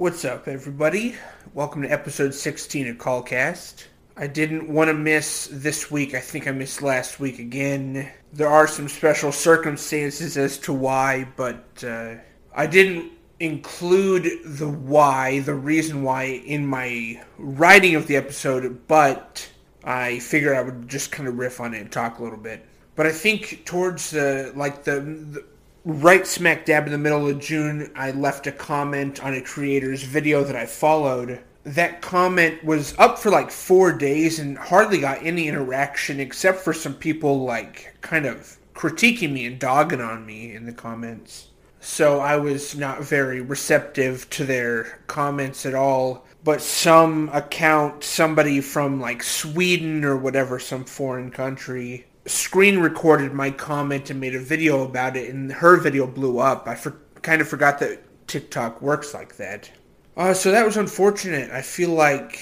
What's up, everybody? Welcome to episode 16 of Callcast. I didn't want to miss this week. I think I missed last week again. There are some special circumstances as to why, but uh, I didn't include the why, the reason why, in my writing of the episode, but I figured I would just kind of riff on it and talk a little bit. But I think towards the like the, the right smack dab in the middle of June, I left a comment on a creator's video that I followed. That comment was up for like four days and hardly got any interaction except for some people like kind of critiquing me and dogging on me in the comments. So I was not very receptive to their comments at all. But some account, somebody from like Sweden or whatever, some foreign country, screen recorded my comment and made a video about it, and her video blew up. I for, kind of forgot that TikTok works like that. Uh, so that was unfortunate. I feel like,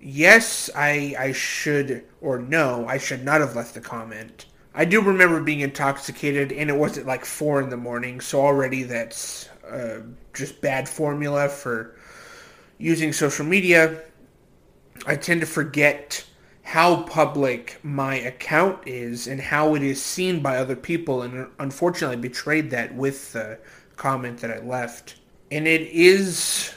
yes, I I should or no, I should not have left the comment. I do remember being intoxicated, and it wasn't like four in the morning, so already that's uh, just bad formula for using social media. I tend to forget how public my account is and how it is seen by other people and unfortunately I betrayed that with the comment that I left. And it is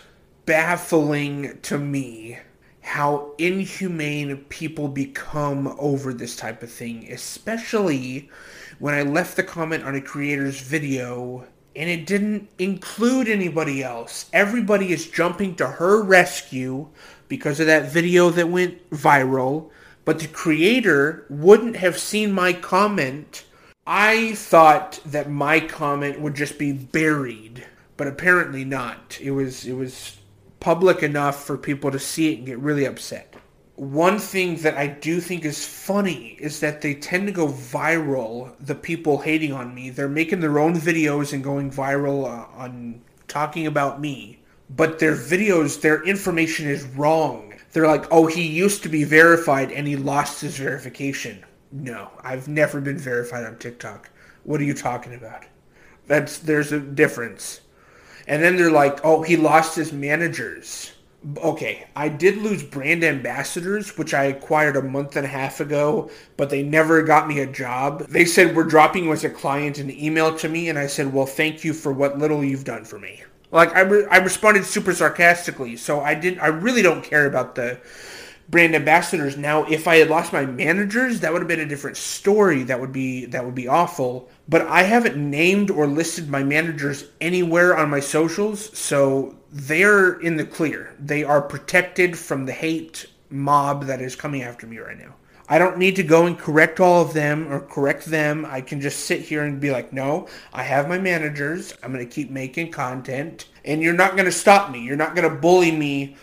baffling to me how inhumane people become over this type of thing, especially when I left the comment on a creator's video and it didn't include anybody else. Everybody is jumping to her rescue because of that video that went viral, but the creator wouldn't have seen my comment. I thought that my comment would just be buried, but apparently not. It was it was public enough for people to see it and get really upset. One thing that I do think is funny is that they tend to go viral, the people hating on me. They're making their own videos and going viral uh, on talking about me. But their videos, their information is wrong they're like, oh, he used to be verified and he lost his verification. No, I've never been verified on TikTok. What are you talking about? That's there's a difference. And then they're like, oh, he lost his managers. Okay, I did lose brand ambassadors, which I acquired a month and a half ago, but they never got me a job. They said, we're dropping you as a client and email to me, and I said, well, thank you for what little you've done for me. Like I, re- I responded super sarcastically, so I didn't. I really don't care about the brand ambassadors. Now, if I had lost my managers, that would have been a different story. That would be that would be awful. But I haven't named or listed my managers anywhere on my socials, so they're in the clear. They are protected from the hate mob that is coming after me right now. I don't need to go and correct all of them or correct them. I can just sit here and be like, no, I have my managers. I'm going to keep making content. And you're not going to stop me. You're not going to bully me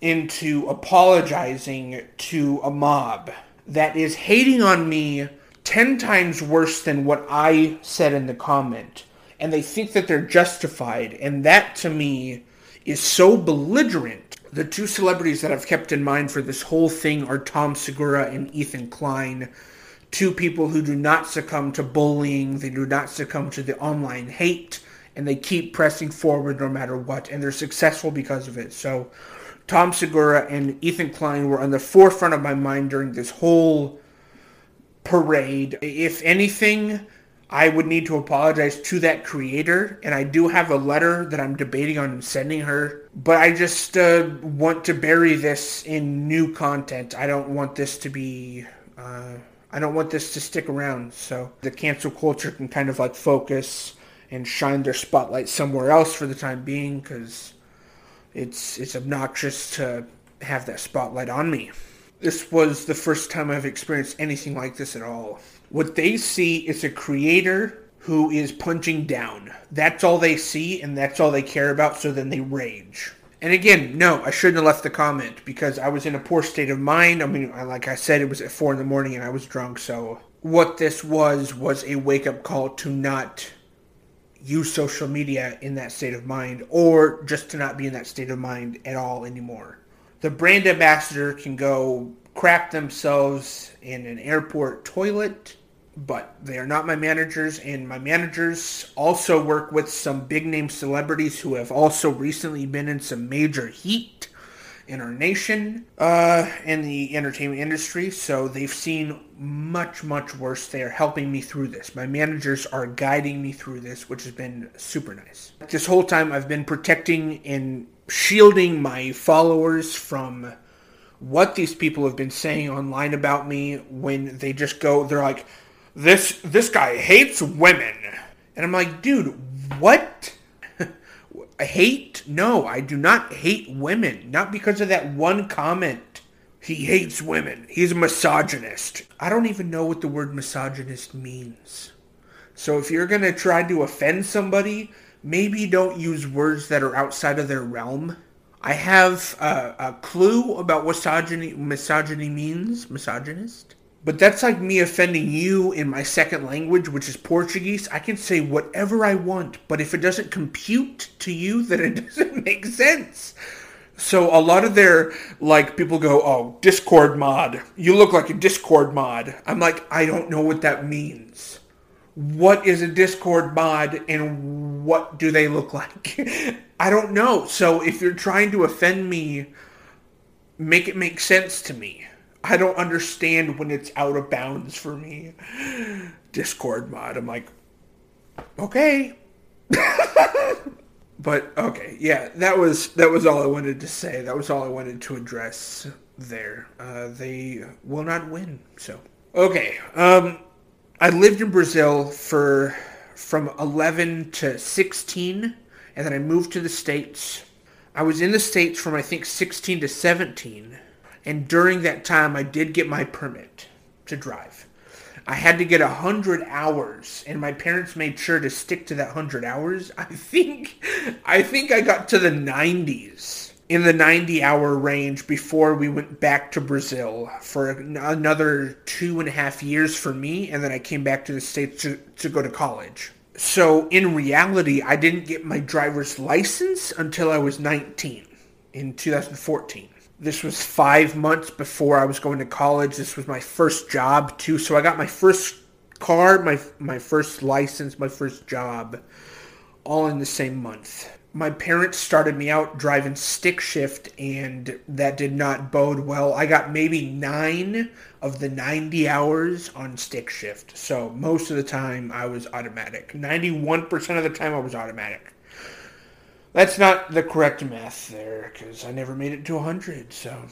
into apologizing to a mob that is hating on me 10 times worse than what I said in the comment. And they think that they're justified. And that to me is so belligerent the two celebrities that I've kept in mind for this whole thing are Tom Segura and Ethan Klein. Two people who do not succumb to bullying, they do not succumb to the online hate, and they keep pressing forward no matter what, and they're successful because of it. So, Tom Segura and Ethan Klein were on the forefront of my mind during this whole parade. If anything, I would need to apologize to that creator, and I do have a letter that I'm debating on sending her. But I just uh, want to bury this in new content. I don't want this to be. Uh, I don't want this to stick around. So the cancel culture can kind of like focus and shine their spotlight somewhere else for the time being, because it's it's obnoxious to have that spotlight on me. This was the first time I've experienced anything like this at all. What they see is a creator who is punching down. That's all they see and that's all they care about, so then they rage. And again, no, I shouldn't have left the comment because I was in a poor state of mind. I mean, like I said, it was at 4 in the morning and I was drunk, so what this was was a wake up call to not use social media in that state of mind or just to not be in that state of mind at all anymore. The brand ambassador can go crap themselves in an airport toilet but they are not my managers, and my managers also work with some big name celebrities who have also recently been in some major heat in our nation uh, in the entertainment industry. So they've seen much, much worse. They are helping me through this. My managers are guiding me through this, which has been super nice. This whole time, I've been protecting and shielding my followers from what these people have been saying online about me when they just go, they're like, this this guy hates women. And I'm like, dude, what? hate? No, I do not hate women. Not because of that one comment. He hates women. He's a misogynist. I don't even know what the word misogynist means. So if you're going to try to offend somebody, maybe don't use words that are outside of their realm. I have a, a clue about what misogyny, misogyny means. Misogynist. But that's like me offending you in my second language, which is Portuguese. I can say whatever I want, but if it doesn't compute to you, then it doesn't make sense. So a lot of their like people go, "Oh, Discord mod. You look like a Discord mod." I'm like, "I don't know what that means. What is a Discord mod and what do they look like?" I don't know. So if you're trying to offend me, make it make sense to me. I don't understand when it's out of bounds for me. Discord mod. I'm like, okay. but okay, yeah, that was that was all I wanted to say. That was all I wanted to address there. Uh, they will not win. So okay, um, I lived in Brazil for from 11 to 16, and then I moved to the states. I was in the states from I think 16 to 17 and during that time, I did get my permit to drive. I had to get a hundred hours, and my parents made sure to stick to that hundred hours. I think, I think I got to the 90s in the 90 hour range before we went back to Brazil for another two and a half years for me, and then I came back to the States to, to go to college. So in reality, I didn't get my driver's license until I was 19 in 2014. This was five months before I was going to college. This was my first job too. So I got my first car, my my first license, my first job, all in the same month. My parents started me out driving stick shift, and that did not bode well. I got maybe nine of the 90 hours on stick shift. So most of the time I was automatic. 91% of the time I was automatic. That's not the correct math there, because I never made it to 100, so...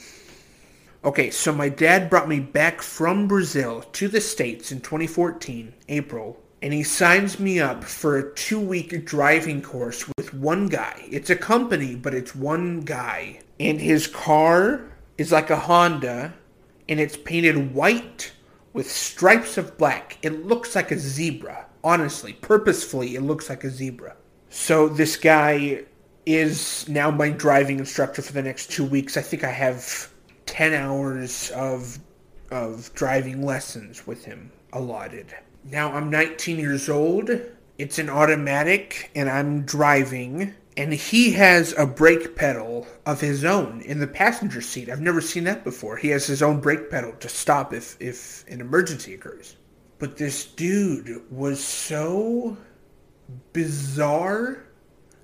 Okay, so my dad brought me back from Brazil to the States in 2014, April, and he signs me up for a two-week driving course with one guy. It's a company, but it's one guy. And his car is like a Honda, and it's painted white with stripes of black. It looks like a zebra. Honestly, purposefully, it looks like a zebra. So this guy is now my driving instructor for the next two weeks. I think I have 10 hours of, of driving lessons with him allotted. Now I'm 19 years old. It's an automatic, and I'm driving. And he has a brake pedal of his own in the passenger seat. I've never seen that before. He has his own brake pedal to stop if, if an emergency occurs. But this dude was so bizarre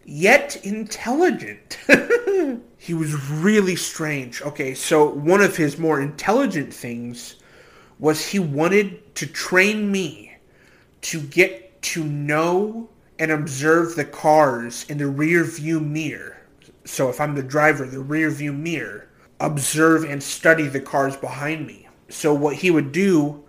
yet intelligent. he was really strange. Okay, so one of his more intelligent things was he wanted to train me to get to know and observe the cars in the rear view mirror. So if I'm the driver, the rear view mirror, observe and study the cars behind me. So what he would do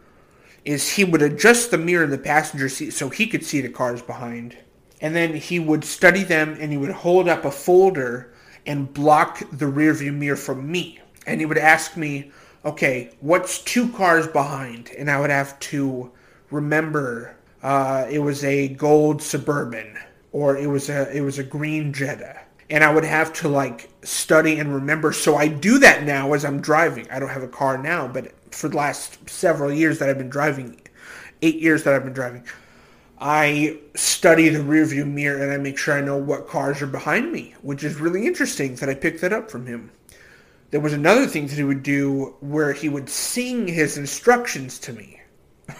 is he would adjust the mirror in the passenger seat so he could see the cars behind and then he would study them and he would hold up a folder and block the rearview mirror from me. And he would ask me, okay, what's two cars behind? And I would have to remember uh, it was a gold suburban or it was a it was a green Jetta. And I would have to like study and remember. So I do that now as I'm driving. I don't have a car now, but for the last several years that I've been driving, eight years that I've been driving, I study the rearview mirror and I make sure I know what cars are behind me, which is really interesting that I picked that up from him. There was another thing that he would do where he would sing his instructions to me.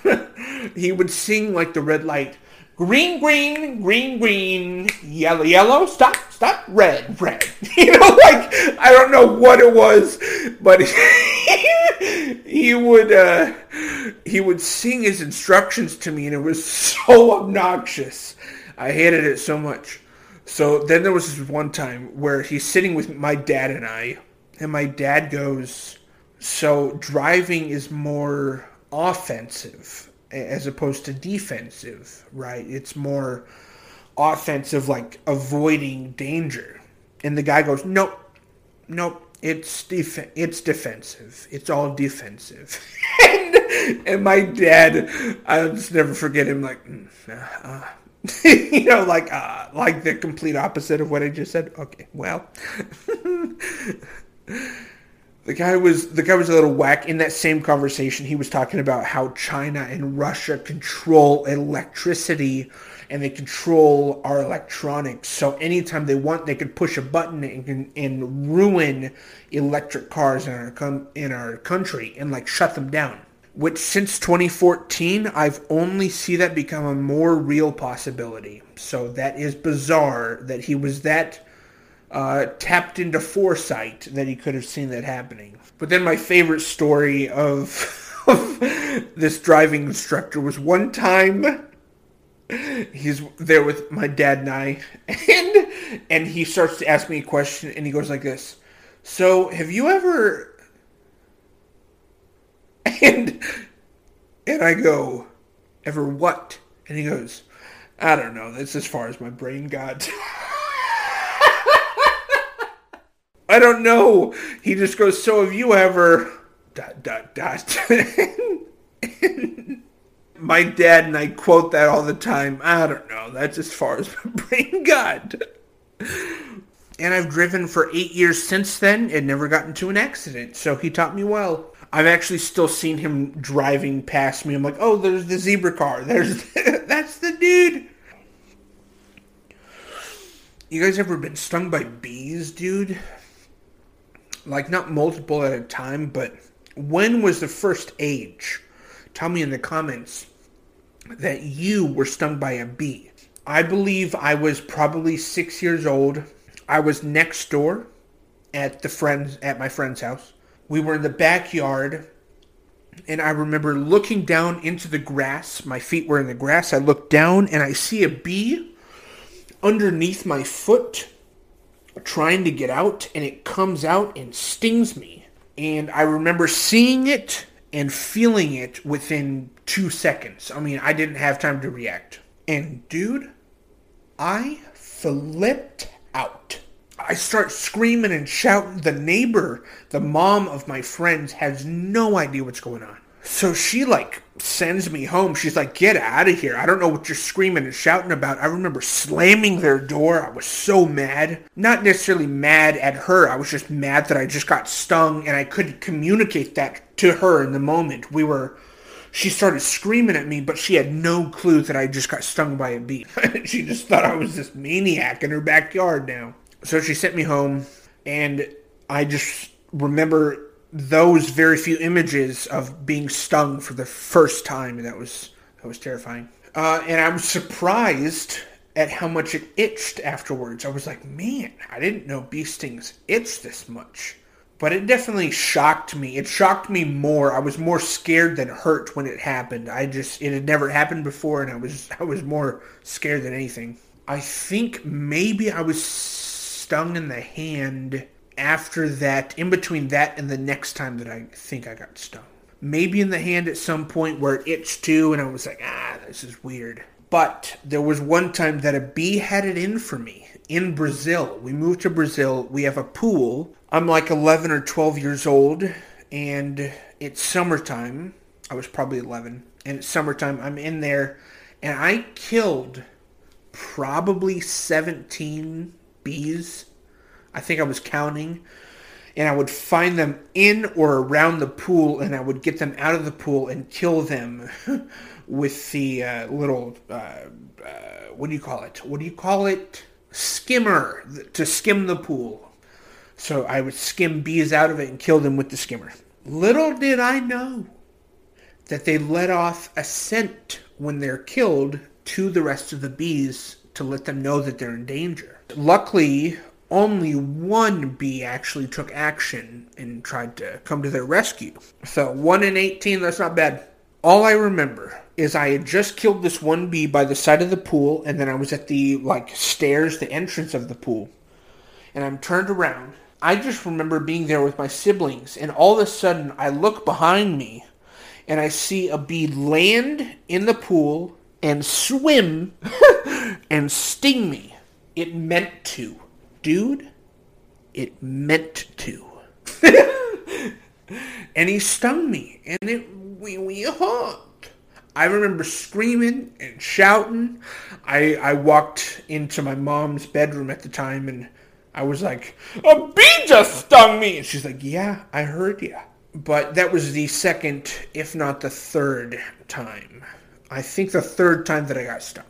he would sing like the red light. Green, green, green, green, yellow, yellow, stop, stop, red, red. You know, like, I don't know what it was, but he would, uh, he would sing his instructions to me and it was so obnoxious. I hated it so much. So then there was this one time where he's sitting with my dad and I, and my dad goes, so driving is more offensive as opposed to defensive, right? It's more offensive, like avoiding danger. And the guy goes, nope, nope, it's def- it's defensive. It's all defensive. and, and, my dad, I'll just never forget him, like, mm, uh, uh you know, like uh, like the complete opposite of what I just said. Okay, well. The guy was the guy was a little whack. In that same conversation, he was talking about how China and Russia control electricity and they control our electronics. So anytime they want, they could push a button and, and ruin electric cars in our in our country and like shut them down. Which since 2014, I've only see that become a more real possibility. So that is bizarre that he was that uh, tapped into foresight that he could have seen that happening. But then my favorite story of this driving instructor was one time he's there with my dad and I, and and he starts to ask me a question, and he goes like this: "So, have you ever?" And and I go, "Ever what?" And he goes, "I don't know. That's as far as my brain got." I don't know. He just goes, so have you ever dot dot dot my dad and I quote that all the time. I don't know. That's as far as my brain got. And I've driven for eight years since then and never got into an accident. So he taught me well. I've actually still seen him driving past me. I'm like, oh, there's the zebra car. There's that's the dude. You guys ever been stung by bees, dude? like not multiple at a time, but when was the first age? Tell me in the comments that you were stung by a bee. I believe I was probably six years old. I was next door at the friends at my friend's house. We were in the backyard and I remember looking down into the grass. My feet were in the grass. I looked down and I see a bee underneath my foot trying to get out and it comes out and stings me. And I remember seeing it and feeling it within two seconds. I mean, I didn't have time to react. And dude, I flipped out. I start screaming and shouting. The neighbor, the mom of my friends, has no idea what's going on. So she like sends me home. She's like, get out of here. I don't know what you're screaming and shouting about. I remember slamming their door. I was so mad. Not necessarily mad at her. I was just mad that I just got stung and I couldn't communicate that to her in the moment. We were, she started screaming at me, but she had no clue that I just got stung by a bee. she just thought I was this maniac in her backyard now. So she sent me home and I just remember those very few images of being stung for the first time, and that was that was terrifying. Uh, and I was surprised at how much it itched afterwards. I was like, man, I didn't know bee stings itch this much. But it definitely shocked me. It shocked me more. I was more scared than hurt when it happened. I just it had never happened before, and I was I was more scared than anything. I think maybe I was stung in the hand after that, in between that and the next time that I think I got stung. Maybe in the hand at some point where it itched too, and I was like, ah, this is weird. But there was one time that a bee had it in for me in Brazil. We moved to Brazil. We have a pool. I'm like 11 or 12 years old, and it's summertime. I was probably 11. And it's summertime. I'm in there, and I killed probably 17 bees I think I was counting, and I would find them in or around the pool, and I would get them out of the pool and kill them with the uh, little uh, uh, what do you call it? What do you call it? Skimmer to skim the pool. So I would skim bees out of it and kill them with the skimmer. Little did I know that they let off a scent when they're killed to the rest of the bees to let them know that they're in danger. Luckily, only one bee actually took action and tried to come to their rescue. So 1 in 18, that's not bad. All I remember is I had just killed this one bee by the side of the pool, and then I was at the like stairs, the entrance of the pool, and I'm turned around. I just remember being there with my siblings, and all of a sudden I look behind me, and I see a bee land in the pool and swim and sting me. It meant to, dude. It meant to. and he stung me, and it we we hurt. I remember screaming and shouting. I I walked into my mom's bedroom at the time and I was like, "A bee just stung me." And she's like, "Yeah, I heard you." But that was the second, if not the third time. I think the third time that I got stung.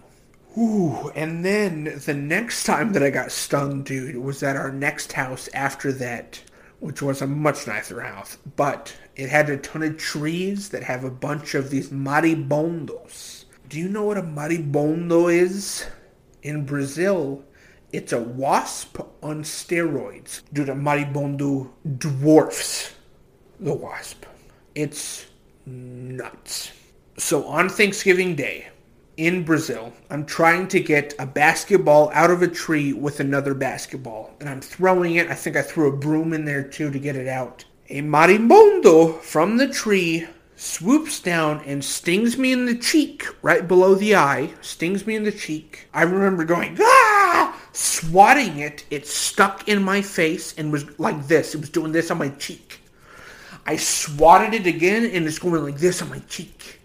Ooh, and then the next time that I got stung, dude, was at our next house after that, which was a much nicer house. But it had a ton of trees that have a bunch of these marimbondos. Do you know what a marimbondo is? In Brazil, it's a wasp on steroids. Dude, a marimbondo dwarfs the wasp. It's nuts. So on Thanksgiving Day in Brazil, I'm trying to get a basketball out of a tree with another basketball. And I'm throwing it. I think I threw a broom in there too to get it out. A marimbondo from the tree swoops down and stings me in the cheek, right below the eye, stings me in the cheek. I remember going, ah! Swatting it, it stuck in my face and was like this. It was doing this on my cheek. I swatted it again and it's going like this on my cheek.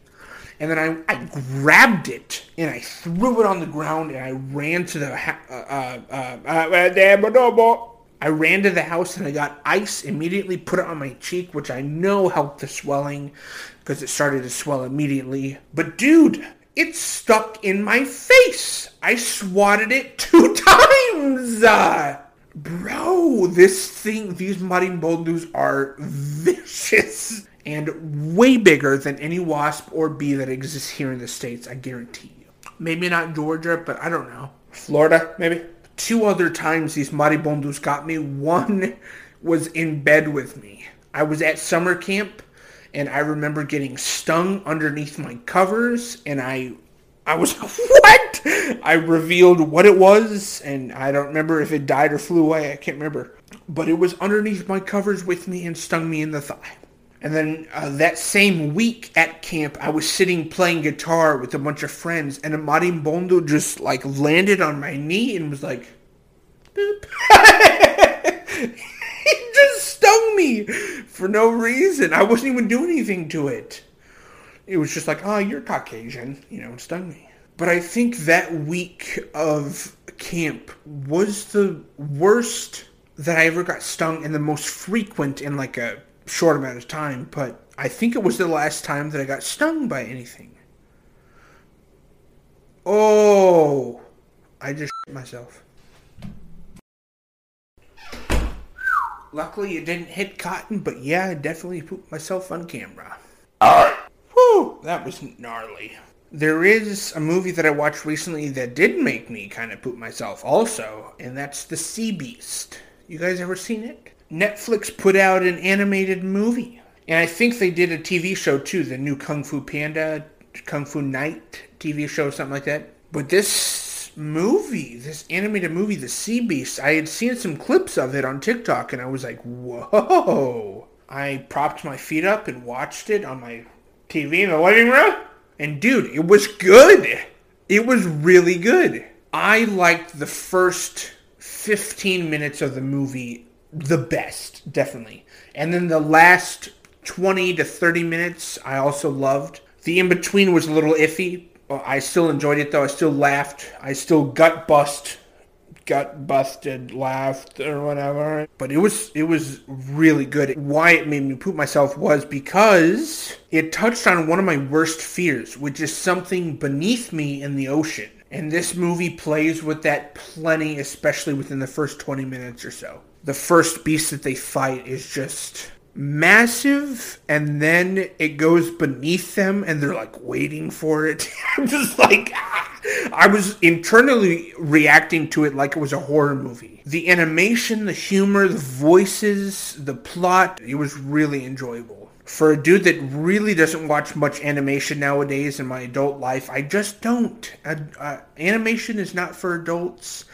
And then I, I grabbed it and I threw it on the ground and I ran to the ha- uh, uh, uh, uh I ran to the house and I got ice, immediately put it on my cheek, which I know helped the swelling because it started to swell immediately. But dude, it stuck in my face. I swatted it two times. Uh, bro, this thing, these marimbondos are vicious and way bigger than any wasp or bee that exists here in the States, I guarantee you. Maybe not Georgia, but I don't know. Florida, maybe? two other times these marimbondos got me. One was in bed with me. I was at summer camp and I remember getting stung underneath my covers and I I was what? I revealed what it was and I don't remember if it died or flew away. I can't remember. But it was underneath my covers with me and stung me in the thigh. And then uh, that same week at camp, I was sitting playing guitar with a bunch of friends, and a marimbondo just like landed on my knee and was like, boop. he just stung me for no reason. I wasn't even doing anything to it. It was just like, oh, you're Caucasian, you know, it stung me. But I think that week of camp was the worst that I ever got stung and the most frequent in like a short amount of time, but I think it was the last time that I got stung by anything. Oh, I just myself. Luckily, it didn't hit cotton, but yeah, I definitely pooped myself on camera. Alright. Whew, that was gnarly. There is a movie that I watched recently that did make me kind of poop myself also, and that's The Sea Beast. You guys ever seen it? Netflix put out an animated movie. And I think they did a TV show too, the new Kung Fu Panda, Kung Fu Knight TV show, something like that. But this movie, this animated movie, The Sea Beast, I had seen some clips of it on TikTok and I was like, whoa. I propped my feet up and watched it on my TV in the living room. And dude, it was good. It was really good. I liked the first 15 minutes of the movie the best, definitely. And then the last 20 to 30 minutes, I also loved. The in between was a little iffy. I still enjoyed it though. I still laughed. I still gut bust, gut busted, laughed or whatever. But it was it was really good. Why it made me poop myself was because it touched on one of my worst fears, which is something beneath me in the ocean. And this movie plays with that plenty, especially within the first 20 minutes or so the first beast that they fight is just massive and then it goes beneath them and they're like waiting for it. I'm just like ah. I was internally reacting to it like it was a horror movie. The animation, the humor, the voices, the plot, it was really enjoyable. For a dude that really doesn't watch much animation nowadays in my adult life, I just don't. Uh, animation is not for adults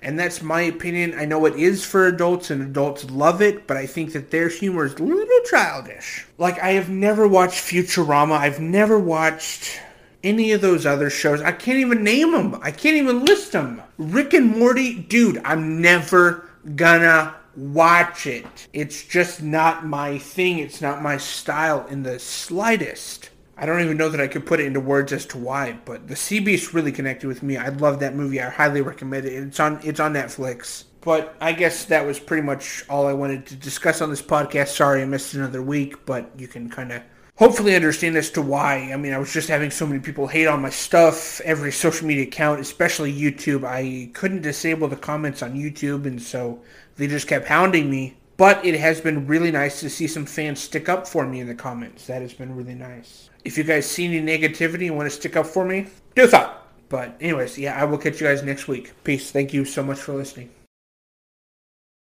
and that's my opinion. I know it is for adults and adults love it, but I think that their humor is a little childish. Like I have never watched Futurama. I've never watched any of those other shows. I can't even name them. I can't even list them. Rick and Morty, dude, I'm never gonna watch it. It's just not my thing. It's not my style in the slightest. I don't even know that I could put it into words as to why, but the Sea Beast really connected with me. I love that movie. I highly recommend it. It's on it's on Netflix. But I guess that was pretty much all I wanted to discuss on this podcast. Sorry I missed another week, but you can kind of hopefully understand as to why. I mean, I was just having so many people hate on my stuff, every social media account, especially YouTube. I couldn't disable the comments on YouTube, and so they just kept hounding me. But it has been really nice to see some fans stick up for me in the comments. That has been really nice. If you guys see any negativity and want to stick up for me, do so. But anyways, yeah, I will catch you guys next week. Peace. Thank you so much for listening.